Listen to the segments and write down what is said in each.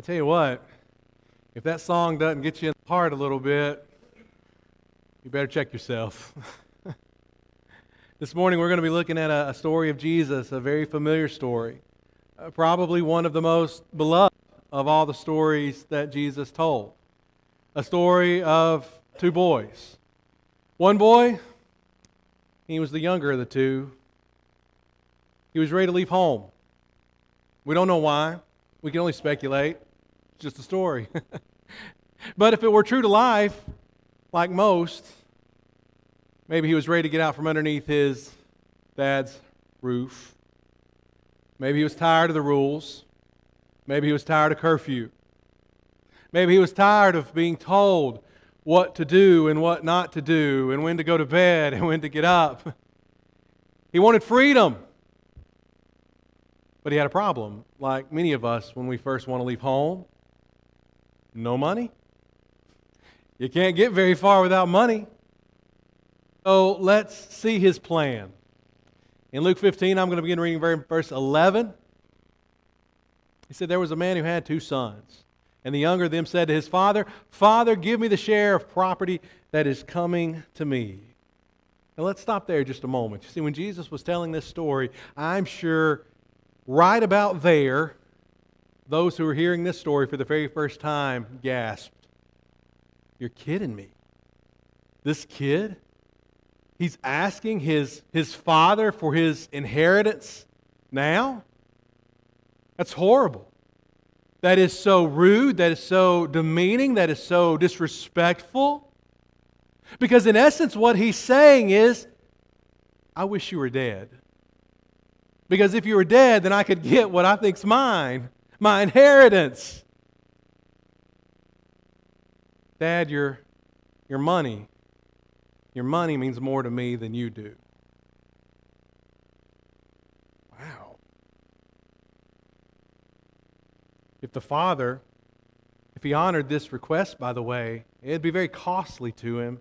I tell you what, if that song doesn't get you in the heart a little bit, you better check yourself. this morning we're going to be looking at a, a, story of Jesus, a very familiar story, uh, probably one of the most beloved of all the stories that Jesus told. A story of two boys. One boy, he was the younger of the two. He was ready to leave home. We don't know why. We can only speculate. Just a story. but if it were true to life, like most, maybe he was ready to get out from underneath his dad's roof. Maybe he was tired of the rules. Maybe he was tired of curfew. Maybe he was tired of being told what to do and what not to do, and when to go to bed and when to get up. He wanted freedom. But he had a problem, like many of us when we first want to leave home. No money. You can't get very far without money. So let's see his plan. In Luke 15, I'm going to begin reading verse 11. He said, There was a man who had two sons. And the younger of them said to his father, Father, give me the share of property that is coming to me. Now let's stop there just a moment. You see, when Jesus was telling this story, I'm sure right about there, those who are hearing this story for the very first time gasped, You're kidding me. This kid? He's asking his, his father for his inheritance now? That's horrible. That is so rude. That is so demeaning. That is so disrespectful. Because, in essence, what he's saying is, I wish you were dead. Because if you were dead, then I could get what I think's mine, my inheritance. Dad, your, your money, your money means more to me than you do. Wow. If the father, if he honored this request, by the way, it'd be very costly to him.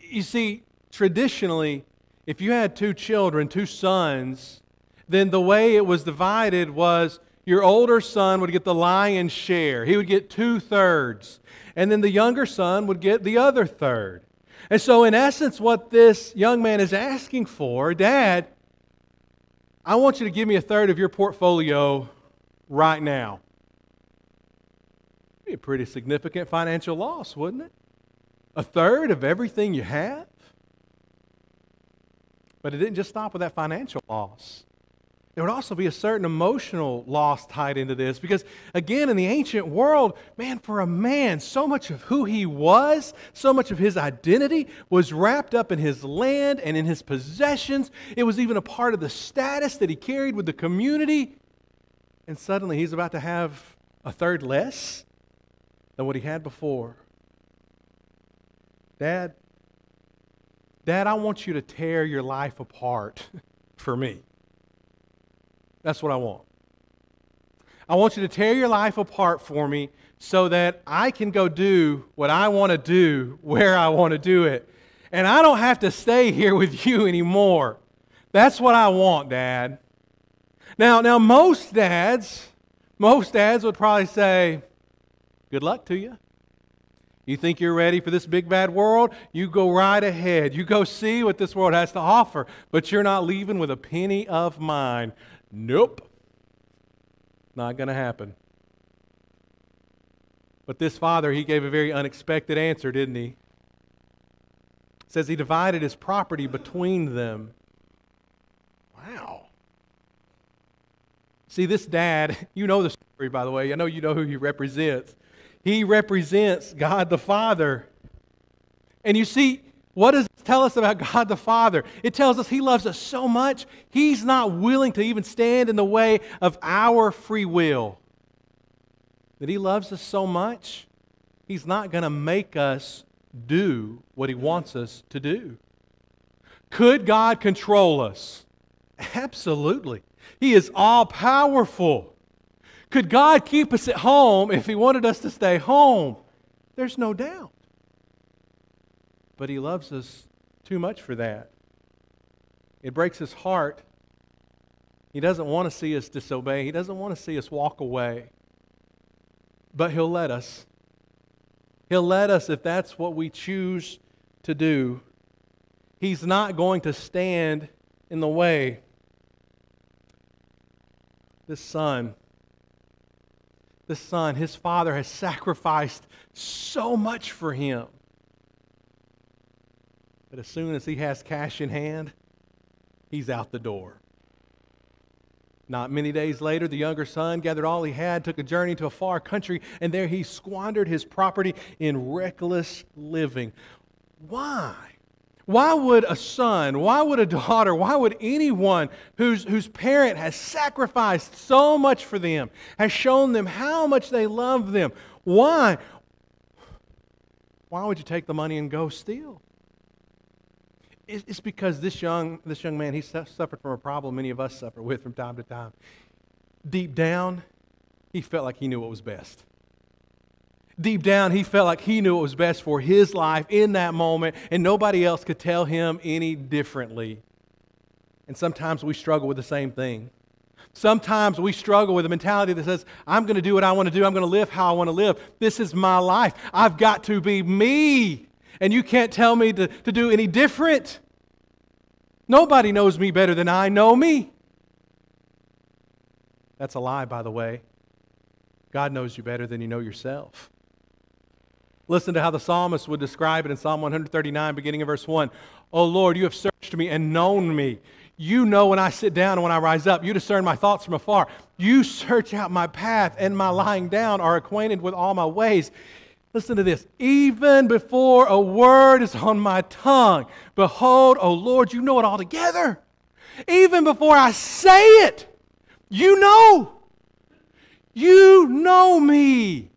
You see, traditionally, if you had two children, two sons, then the way it was divided was your older son would get the lion's share. He would get two thirds. And then the younger son would get the other third. And so, in essence, what this young man is asking for, Dad, I want you to give me a third of your portfolio right now. It'd Be a pretty significant financial loss, wouldn't it? A third of everything you have? But it didn't just stop with that financial loss there would also be a certain emotional loss tied into this because, again, in the ancient world, man, for a man, so much of who he was, so much of his identity was wrapped up in his land and in his possessions. It was even a part of the status that he carried with the community. And suddenly he's about to have a third less than what he had before. Dad, Dad, I want you to tear your life apart for me. That's what I want. I want you to tear your life apart for me so that I can go do what I want to do where I want to do it. And I don't have to stay here with you anymore. That's what I want, Dad. Now, now most dads, most dads would probably say, Good luck to you. You think you're ready for this big bad world? You go right ahead. You go see what this world has to offer, but you're not leaving with a penny of mine. Nope. Not going to happen. But this father, he gave a very unexpected answer, didn't he? It says he divided his property between them. Wow. See, this dad, you know the story, by the way. I know you know who he represents. He represents God the Father. And you see, what does it tell us about God the Father? It tells us He loves us so much, He's not willing to even stand in the way of our free will. That He loves us so much, He's not going to make us do what He wants us to do. Could God control us? Absolutely. He is all powerful. Could God keep us at home if He wanted us to stay home? There's no doubt but he loves us too much for that. It breaks his heart. He doesn't want to see us disobey, he doesn't want to see us walk away. but He'll let us. He'll let us if that's what we choose to do. He's not going to stand in the way. This son, this son, his father has sacrificed so much for him. But as soon as he has cash in hand, he's out the door. Not many days later, the younger son gathered all he had, took a journey to a far country, and there he squandered his property in reckless living. Why? Why would a son, why would a daughter, why would anyone whose, whose parent has sacrificed so much for them, has shown them how much they love them, why? Why would you take the money and go steal? It's because this young, this young man, he suffered from a problem many of us suffer with from time to time. Deep down, he felt like he knew what was best. Deep down, he felt like he knew what was best for his life in that moment, and nobody else could tell him any differently. And sometimes we struggle with the same thing. Sometimes we struggle with a mentality that says, I'm going to do what I want to do. I'm going to live how I want to live. This is my life. I've got to be me and you can't tell me to, to do any different. Nobody knows me better than I know me. That's a lie, by the way. God knows you better than you know yourself. Listen to how the psalmist would describe it in Psalm 139, beginning of verse 1. Oh Lord, you have searched me and known me. You know when I sit down and when I rise up. You discern my thoughts from afar. You search out my path and my lying down are acquainted with all my ways. Listen to this. Even before a word is on my tongue, behold, O Lord, you know it all together. Even before I say it, you know. You know me.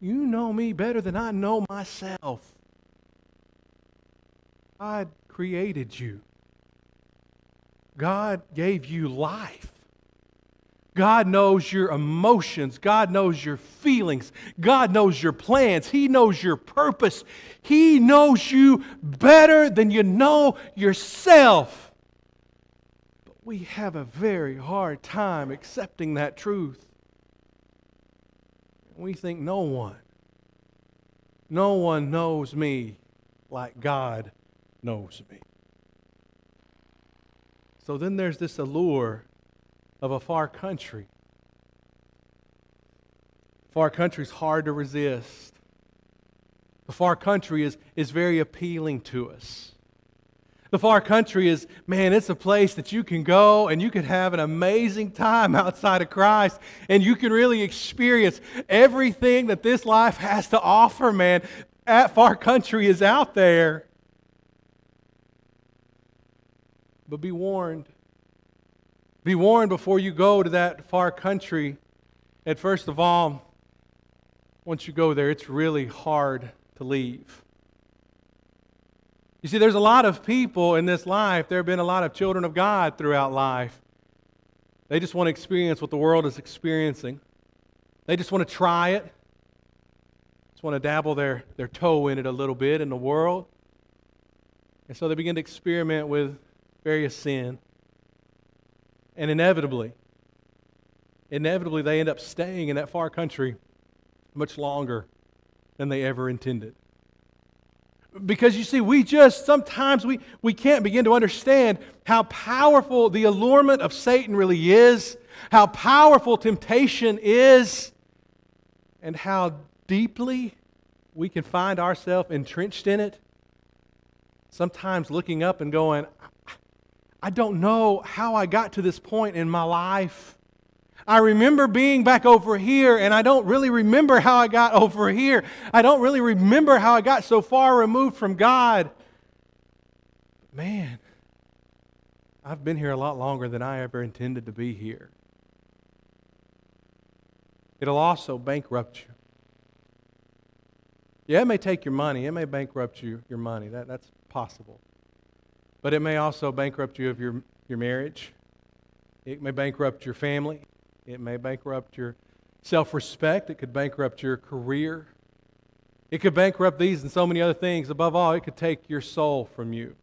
You know me better than I know myself. God created you. God gave you life. God knows your emotions. God knows your feelings. God knows your plans. He knows your purpose. He knows you better than you know yourself. But we have a very hard time accepting that truth. We think no one, no one knows me like God knows me. So then there's this allure of a far country. Far country is hard to resist. The far country is, is very appealing to us. The far country is, man, it's a place that you can go and you can have an amazing time outside of Christ and you can really experience everything that this life has to offer, man. At far country is out there. But be warned be warned before you go to that far country that, first of all, once you go there, it's really hard to leave. You see, there's a lot of people in this life, there have been a lot of children of God throughout life. They just want to experience what the world is experiencing. They just want to try it. Just want to dabble their, their toe in it a little bit in the world. And so they begin to experiment with various sin. And inevitably, inevitably, they end up staying in that far country much longer than they ever intended. Because you see, we just sometimes we, we can't begin to understand how powerful the allurement of Satan really is, how powerful temptation is, and how deeply we can find ourselves entrenched in it. Sometimes looking up and going, I don't know how I got to this point in my life. I remember being back over here, and I don't really remember how I got over here. I don't really remember how I got so far removed from God. Man, I've been here a lot longer than I ever intended to be here. It'll also bankrupt you. Yeah, it may take your money, it may bankrupt you, your money. That, that's possible. But it may also bankrupt you of your, your marriage. It may bankrupt your family. It may bankrupt your self respect. It could bankrupt your career. It could bankrupt these and so many other things. Above all, it could take your soul from you.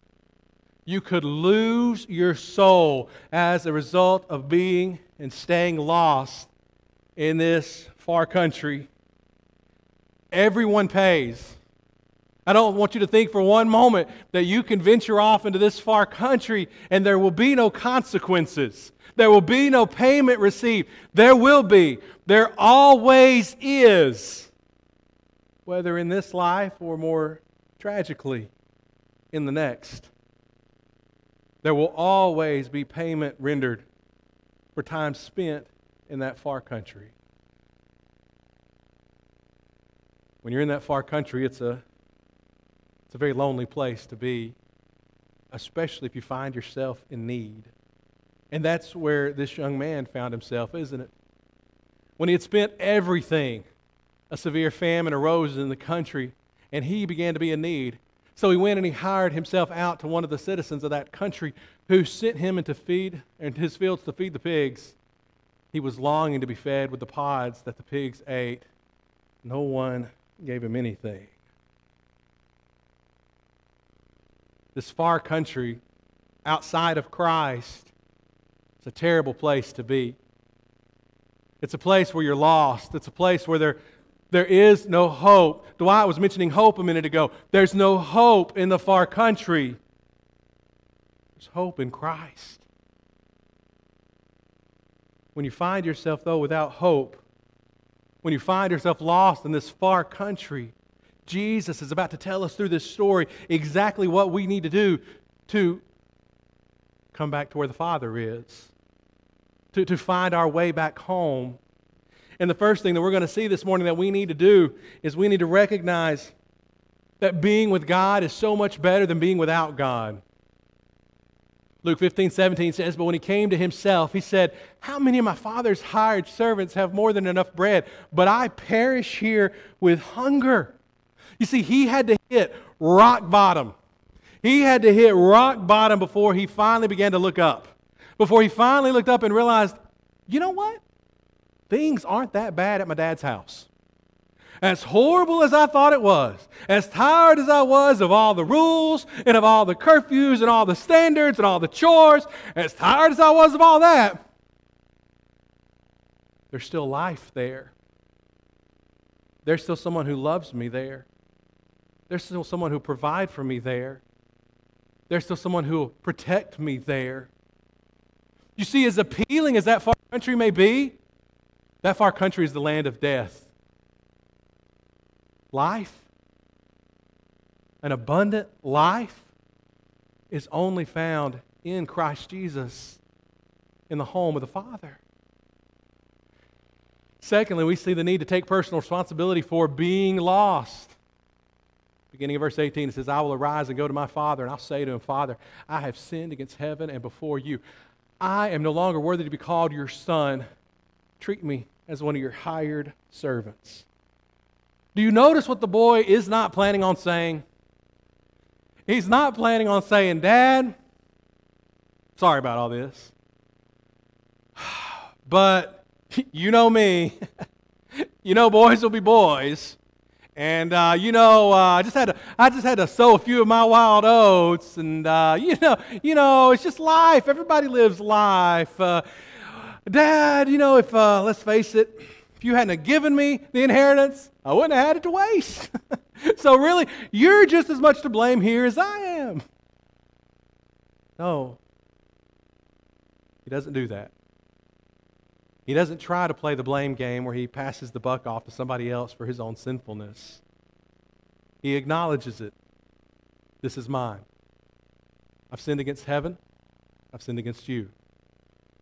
You could lose your soul as a result of being and staying lost in this far country, everyone pays. I don't want you to think for one moment that you can venture off into this far country and there will be no consequences. There will be no payment received. There will be. There always is. Whether in this life or more tragically in the next. There will always be payment rendered for time spent in that far country. When you're in that far country, it's a, it's a very lonely place to be, especially if you find yourself in need. And that's where this young man found himself, isn't it? When he had spent everything, a severe famine arose in the country, and he began to be in need. So he went and he hired himself out to one of the citizens of that country who sent him into feed into his fields to feed the pigs. He was longing to be fed with the pods that the pigs ate. No one gave him anything. This far country outside of Christ is a terrible place to be. It's a place where you're lost. It's a place where there there is no hope. Dwight was mentioning hope a minute ago. There's no hope in the far country. There's hope in Christ. When you find yourself, though, without hope, when you find yourself lost in this far country, Jesus is about to tell us through this story exactly what we need to do to come back to where the Father is, to, to find our way back home and the first thing that we're going to see this morning that we need to do is we need to recognize that being with God is so much better than being without God. Luke 15, 17 says, But when he came to himself, he said, How many of my father's hired servants have more than enough bread? But I perish here with hunger. You see, he had to hit rock bottom. He had to hit rock bottom before he finally began to look up. Before he finally looked up and realized, you know what? things aren't that bad at my dad's house. As horrible as I thought it was, as tired as I was of all the rules and of all the curfews and all the standards and all the chores, as tired as I was of all that, there's still life there. There's still someone who loves me there. There's still someone who provide for me there. There's still someone who will protect me there. You see, as appealing as that far country may be, that far country is the land of death. Life, an abundant life, is only found in Christ Jesus in the home of the Father. Secondly, we see the need to take personal responsibility for being lost. Beginning of verse 18, it says, I will arise and go to my father, and I'll say to him, Father, I have sinned against heaven and before you. I am no longer worthy to be called your son. Treat me as one of your hired servants. Do you notice what the boy is not planning on saying? He's not planning on saying, Dad, sorry about all this. But you know me. you know, boys will be boys. And uh, you know, uh, I just had to, I just had to sow a few of my wild oats, and uh, you know, you know, it's just life. Everybody lives life. Uh, Dad, you know, if, uh, let's face it, if you hadn't given me the inheritance, I wouldn't have had it to waste. so, really, you're just as much to blame here as I am. No, he doesn't do that. He doesn't try to play the blame game where he passes the buck off to somebody else for his own sinfulness. He acknowledges it. This is mine. I've sinned against heaven. I've sinned against you.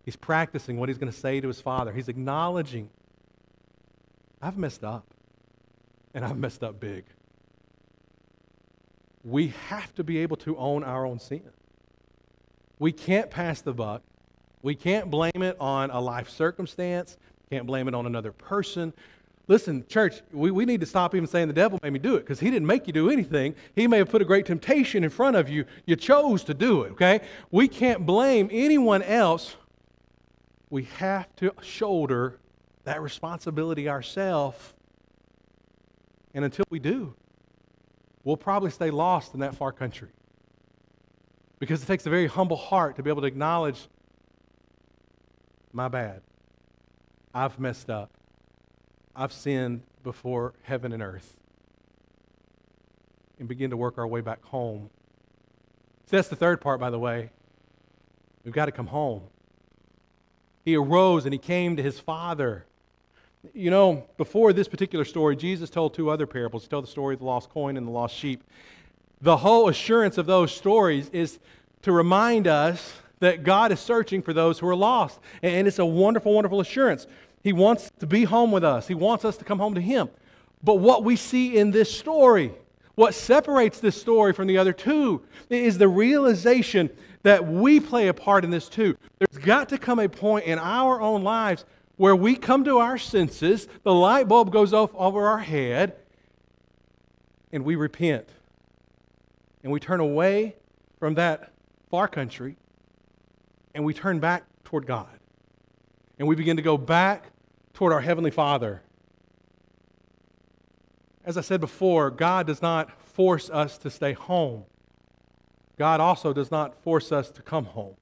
He's practicing what he's going to say to his father. He's acknowledging, I've messed up, and I've messed up big. We have to be able to own our own sin. We can't pass the buck. We can't blame it on a life circumstance. Can't blame it on another person. Listen, church, we, we need to stop even saying the devil made me do it because he didn't make you do anything. He may have put a great temptation in front of you. You chose to do it, okay? We can't blame anyone else we have to shoulder that responsibility ourselves. And until we do, we'll probably stay lost in that far country. Because it takes a very humble heart to be able to acknowledge, my bad. I've messed up. I've sinned before heaven and earth. And begin to work our way back home. So that's the third part, by the way. We've got to come home. He arose and he came to his father. You know, before this particular story, Jesus told two other parables. He told the story of the lost coin and the lost sheep. The whole assurance of those stories is to remind us that God is searching for those who are lost. And it's a wonderful, wonderful assurance. He wants to be home with us, He wants us to come home to Him. But what we see in this story, what separates this story from the other two, is the realization that we play a part in this too. There's got to come a point in our own lives where we come to our senses, the light bulb goes off over our head, and we repent. And we turn away from that far country and we turn back toward God. And we begin to go back toward our Heavenly Father. As I said before, God does not force us to stay home. God also does not force us to come home.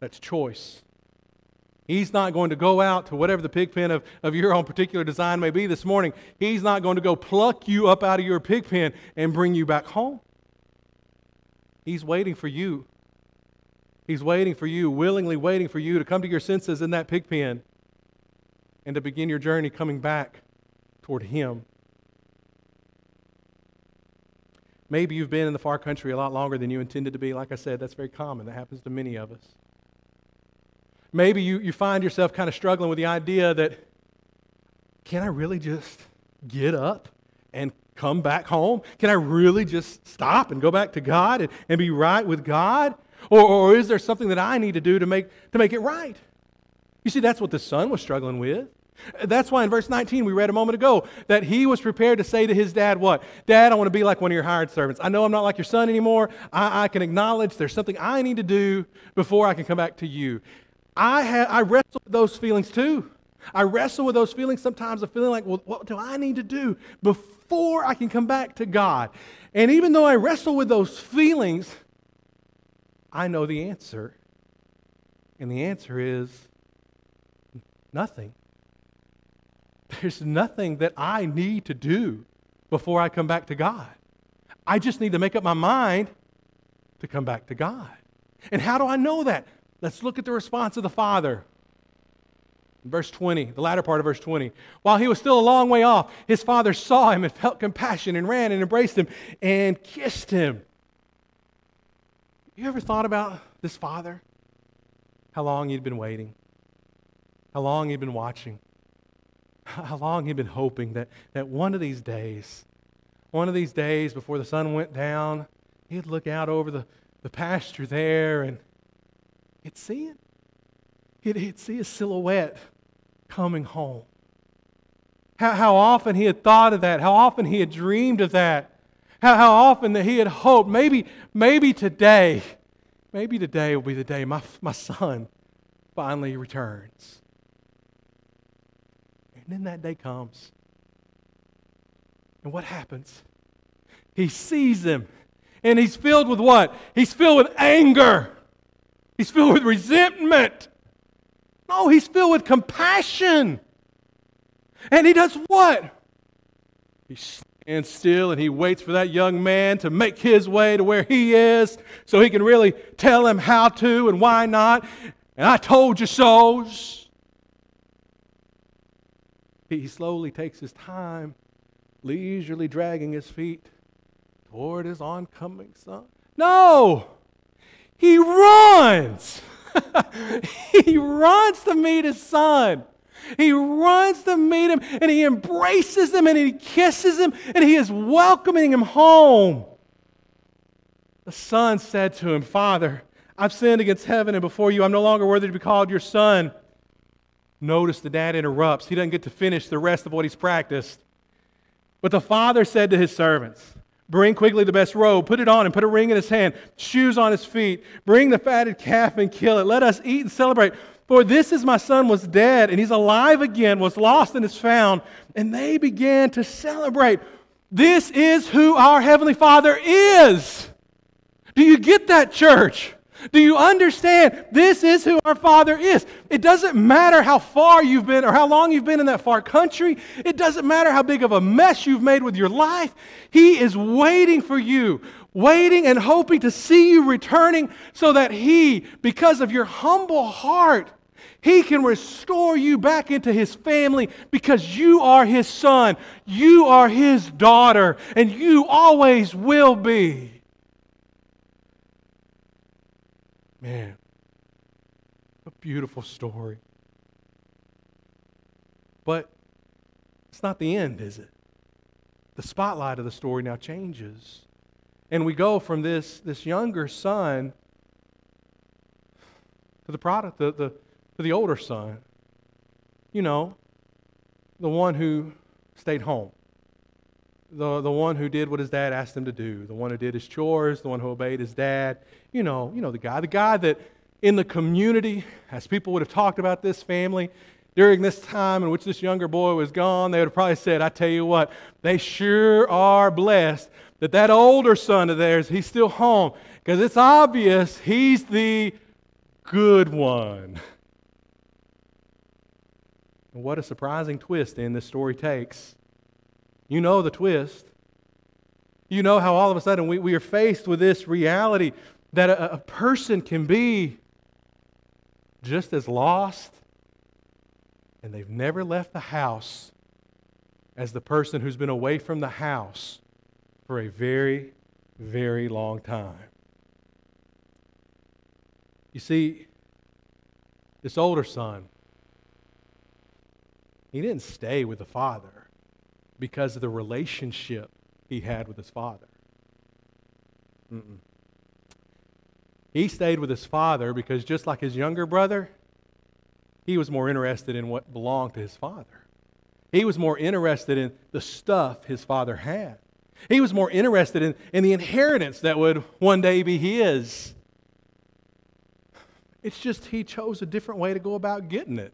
That's choice. He's not going to go out to whatever the pig pen of, of your own particular design may be this morning. He's not going to go pluck you up out of your pig pen and bring you back home. He's waiting for you He's waiting for you, willingly waiting for you to come to your senses in that pig pen and to begin your journey coming back toward Him. Maybe you've been in the far country a lot longer than you intended to be. Like I said, that's very common. That happens to many of us. Maybe you, you find yourself kind of struggling with the idea that, can I really just get up and come back home? Can I really just stop and go back to God and, and be right with God? Or, or is there something that I need to do to make, to make it right? You see, that's what the son was struggling with. That's why in verse 19 we read a moment ago that he was prepared to say to his dad, What? Dad, I want to be like one of your hired servants. I know I'm not like your son anymore. I, I can acknowledge there's something I need to do before I can come back to you. I, ha- I wrestle with those feelings too. I wrestle with those feelings sometimes of feeling like, Well, what do I need to do before I can come back to God? And even though I wrestle with those feelings, I know the answer. And the answer is nothing. There's nothing that I need to do before I come back to God. I just need to make up my mind to come back to God. And how do I know that? Let's look at the response of the Father. Verse 20, the latter part of verse 20. While he was still a long way off, his father saw him and felt compassion and ran and embraced him and kissed him. You ever thought about this father? How long he'd been waiting? How long he'd been watching? How long he'd been hoping that, that one of these days, one of these days before the sun went down, he'd look out over the, the pasture there and he'd see it. He'd, he'd see a silhouette coming home. How, how often he had thought of that, how often he had dreamed of that. How, how often that he had hoped, maybe, maybe today, maybe today will be the day my, my son finally returns. And then that day comes. And what happens? He sees him. And he's filled with what? He's filled with anger. He's filled with resentment. No, he's filled with compassion. And he does what? He and still, and he waits for that young man to make his way to where he is so he can really tell him how to and why not. And I told you so's. He slowly takes his time, leisurely dragging his feet toward his oncoming son. No! He runs! he runs to meet his son. He runs to meet him and he embraces him and he kisses him and he is welcoming him home. The son said to him, Father, I've sinned against heaven and before you. I'm no longer worthy to be called your son. Notice the dad interrupts. He doesn't get to finish the rest of what he's practiced. But the father said to his servants, Bring quickly the best robe, put it on and put a ring in his hand, shoes on his feet. Bring the fatted calf and kill it. Let us eat and celebrate. For this is my son was dead, and he's alive again, was lost and is found. And they began to celebrate. This is who our Heavenly Father is. Do you get that, church? Do you understand? This is who our Father is. It doesn't matter how far you've been or how long you've been in that far country. It doesn't matter how big of a mess you've made with your life. He is waiting for you, waiting and hoping to see you returning so that He, because of your humble heart, He can restore you back into His family because you are His son, you are His daughter, and you always will be. Man, a beautiful story. But it's not the end, is it? The spotlight of the story now changes. And we go from this, this younger son to the product, the, the, to the older son. You know, the one who stayed home. The, the one who did what his dad asked him to do, the one who did his chores, the one who obeyed his dad. You know, you know the guy, the guy that in the community, as people would have talked about this family during this time in which this younger boy was gone, they would have probably said, I tell you what, they sure are blessed that that older son of theirs, he's still home because it's obvious he's the good one. And what a surprising twist in this story takes. You know the twist. You know how all of a sudden we, we are faced with this reality that a, a person can be just as lost and they've never left the house as the person who's been away from the house for a very, very long time. You see, this older son, he didn't stay with the father because of the relationship he had with his father. Mm-mm. He stayed with his father because, just like his younger brother, he was more interested in what belonged to his father. He was more interested in the stuff his father had. He was more interested in, in the inheritance that would one day be his. It's just he chose a different way to go about getting it.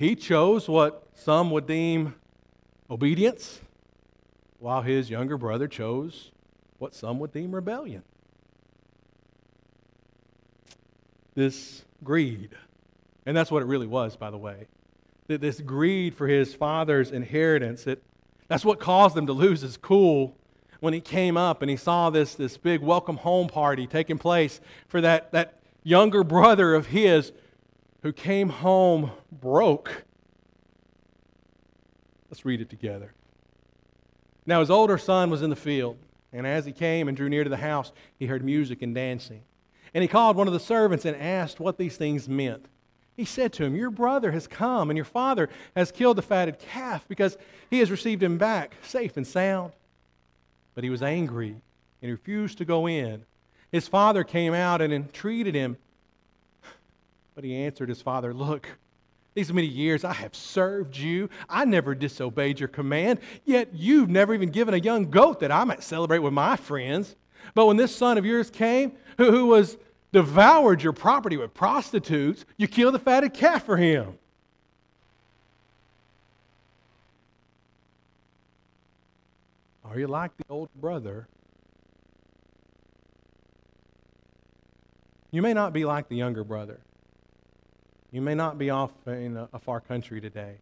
He chose what some would deem obedience, while his younger brother chose what some would deem rebellion. This greed, and that's what it really was, by the way. This greed for his father's inheritance, it, that's what caused him to lose his cool when he came up and he saw this, this big welcome home party taking place for that, that younger brother of his who came home broke Let's read it together. Now, his older son was in the field, and as he came and drew near to the house, he heard music and dancing. And he called one of the servants and asked what these things meant. He said to him, Your brother has come, and your father has killed the fatted calf because he has received him back safe and sound. But he was angry and refused to go in. His father came out and entreated him. But he answered his father, Look, these many years I have served you. I never disobeyed your command, yet you've never even given a young goat that I might celebrate with my friends. But when this son of yours came, who, who was devoured your property with prostitutes, you killed the fatted calf for him. Are you like the older brother? You may not be like the younger brother. You may not be off in a, a far country today,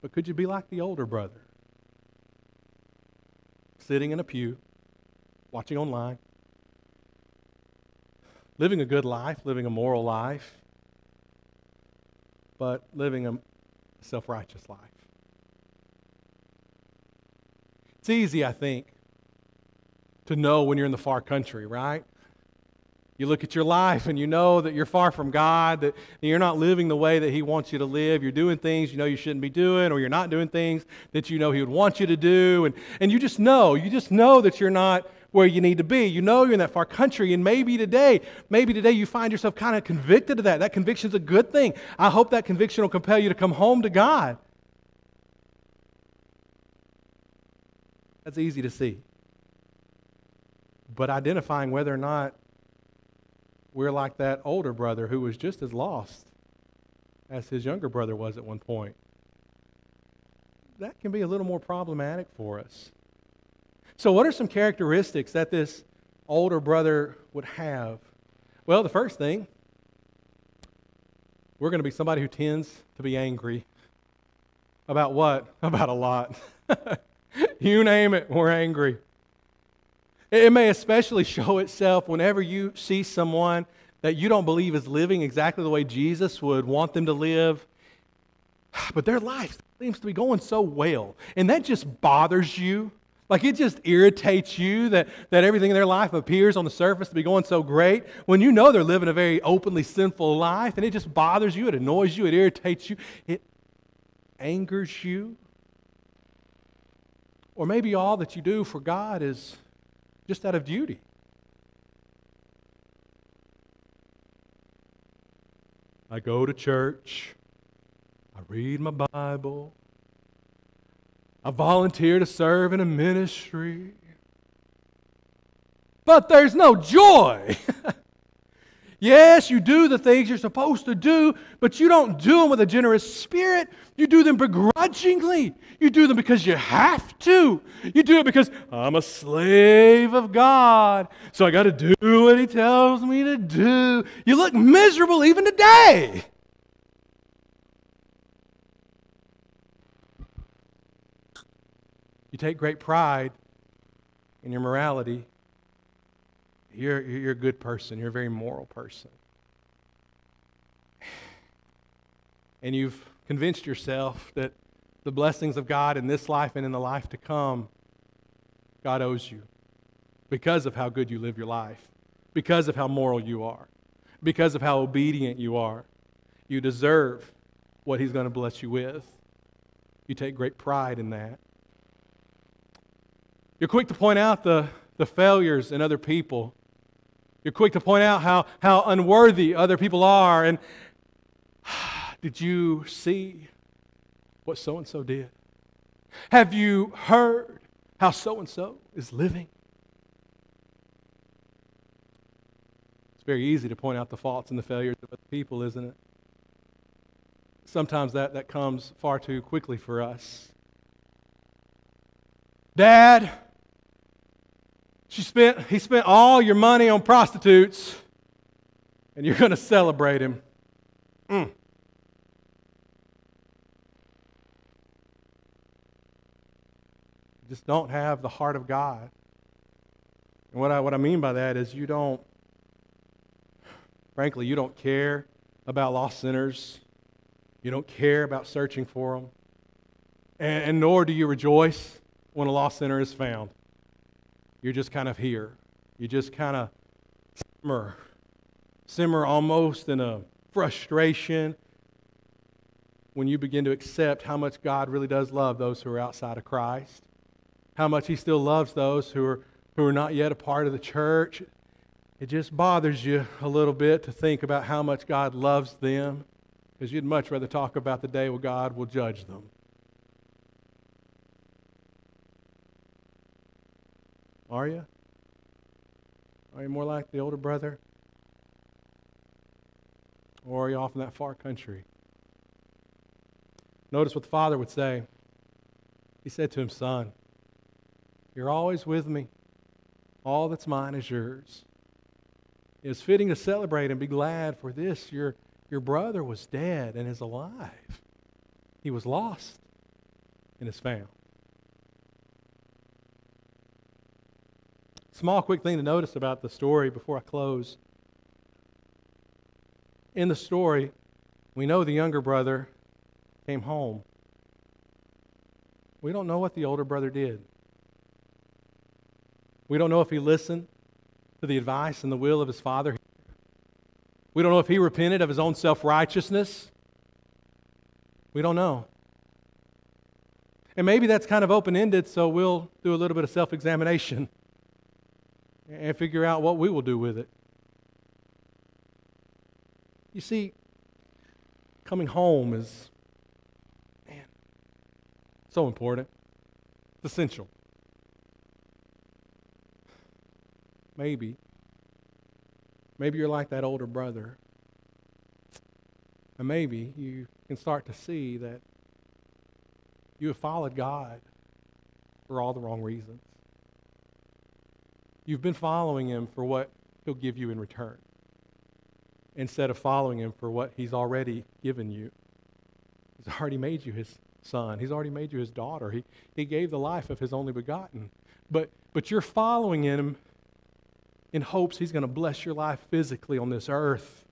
but could you be like the older brother? Sitting in a pew, watching online, living a good life, living a moral life, but living a self righteous life. It's easy, I think, to know when you're in the far country, right? You look at your life and you know that you're far from God, that you're not living the way that He wants you to live. You're doing things you know you shouldn't be doing, or you're not doing things that you know He would want you to do. And, and you just know, you just know that you're not where you need to be. You know you're in that far country, and maybe today, maybe today you find yourself kind of convicted of that. That conviction's a good thing. I hope that conviction will compel you to come home to God. That's easy to see. But identifying whether or not we're like that older brother who was just as lost as his younger brother was at one point. That can be a little more problematic for us. So, what are some characteristics that this older brother would have? Well, the first thing, we're going to be somebody who tends to be angry. About what? About a lot. you name it, we're angry. It may especially show itself whenever you see someone that you don't believe is living exactly the way Jesus would want them to live, but their life seems to be going so well. And that just bothers you. Like it just irritates you that, that everything in their life appears on the surface to be going so great when you know they're living a very openly sinful life and it just bothers you, it annoys you, it irritates you, it angers you. Or maybe all that you do for God is just out of duty. I go to church. I read my Bible. I volunteer to serve in a ministry. But there's no joy. yes, you do the things you're supposed to do, but you don't do them with a generous spirit. You do them begrudgingly. You do them because you have to. You do it because I'm a slave of God, so I got to do what He tells me to do. You look miserable even today. You take great pride in your morality. You're, you're a good person. You're a very moral person. And you've convinced yourself that the blessings of God in this life and in the life to come, God owes you because of how good you live your life, because of how moral you are, because of how obedient you are. You deserve what He's going to bless you with. You take great pride in that. You're quick to point out the, the failures in other people. You're quick to point out how, how unworthy other people are. And did you see what so and so did? Have you heard how so and so is living? It's very easy to point out the faults and the failures of other people, isn't it? Sometimes that, that comes far too quickly for us. Dad, she spent, he spent all your money on prostitutes, and you're going to celebrate him. Mm. Just don't have the heart of God. And what I, what I mean by that is you don't, frankly, you don't care about lost sinners. You don't care about searching for them. And, and nor do you rejoice when a lost sinner is found. You're just kind of here. You just kind of simmer, simmer almost in a frustration when you begin to accept how much God really does love those who are outside of Christ, how much He still loves those who are, who are not yet a part of the church. It just bothers you a little bit to think about how much God loves them because you'd much rather talk about the day when God will judge them. Are you? Are you more like the older brother? Or are you off in that far country? Notice what the father would say. He said to him, Son, you're always with me. All that's mine is yours. It is fitting to celebrate and be glad for this. Your, your brother was dead and is alive. He was lost and is found. Small, quick thing to notice about the story before I close. In the story, we know the younger brother came home. We don't know what the older brother did. We don't know if he listened to the advice and the will of his father. We don't know if he repented of his own self righteousness. We don't know. And maybe that's kind of open ended, so we'll do a little bit of self examination and figure out what we will do with it. You see, coming home is, man, so important. It's essential. Maybe. Maybe you're like that older brother. And maybe you can start to see that you have followed God for all the wrong reasons You've been following him for what he'll give you in return instead of following him for what he's already given you. He's already made you his son. He's already made you his daughter. He, he gave the life of his only begotten. But, but you're following him in hopes he's going to bless your life physically on this earth.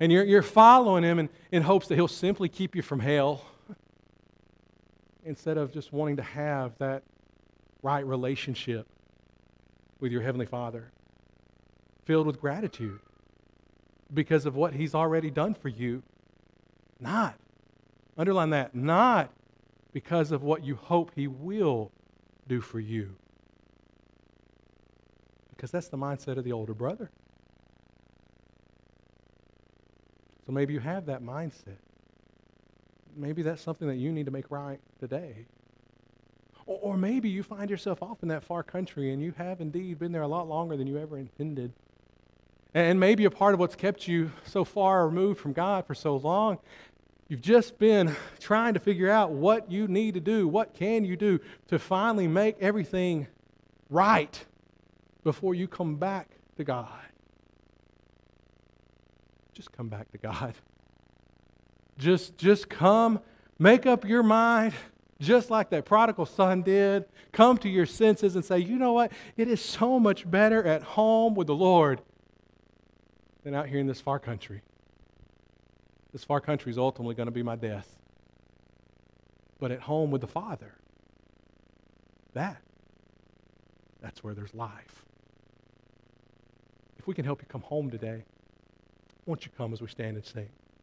And you're, you're following him in, in hopes that he'll simply keep you from hell instead of just wanting to have that right relationship with your Heavenly Father, filled with gratitude because of what He's already done for you. Not, underline that, not because of what you hope He will do for you. Because that's the mindset of the older brother. So maybe you have that mindset. Maybe that's something that you need to make right today. Or, or, maybe you find yourself off in that far country and you have indeed been there a lot longer than you ever intended. And maybe a part of what's kept you so far removed from God for so long, you've just been trying to figure out what you need to do, what can you do to finally make everything right before you come back to God. Just come back to God. Just, just come, make up your mind, just like that prodigal son did. Come to your senses and say, you know what? It is so much better at home with the Lord than out here in this far country. This far country is ultimately going to be my death. But at home with the Father, that, that's where there's life. If we can help you come home today, won't you come as we stand and sing?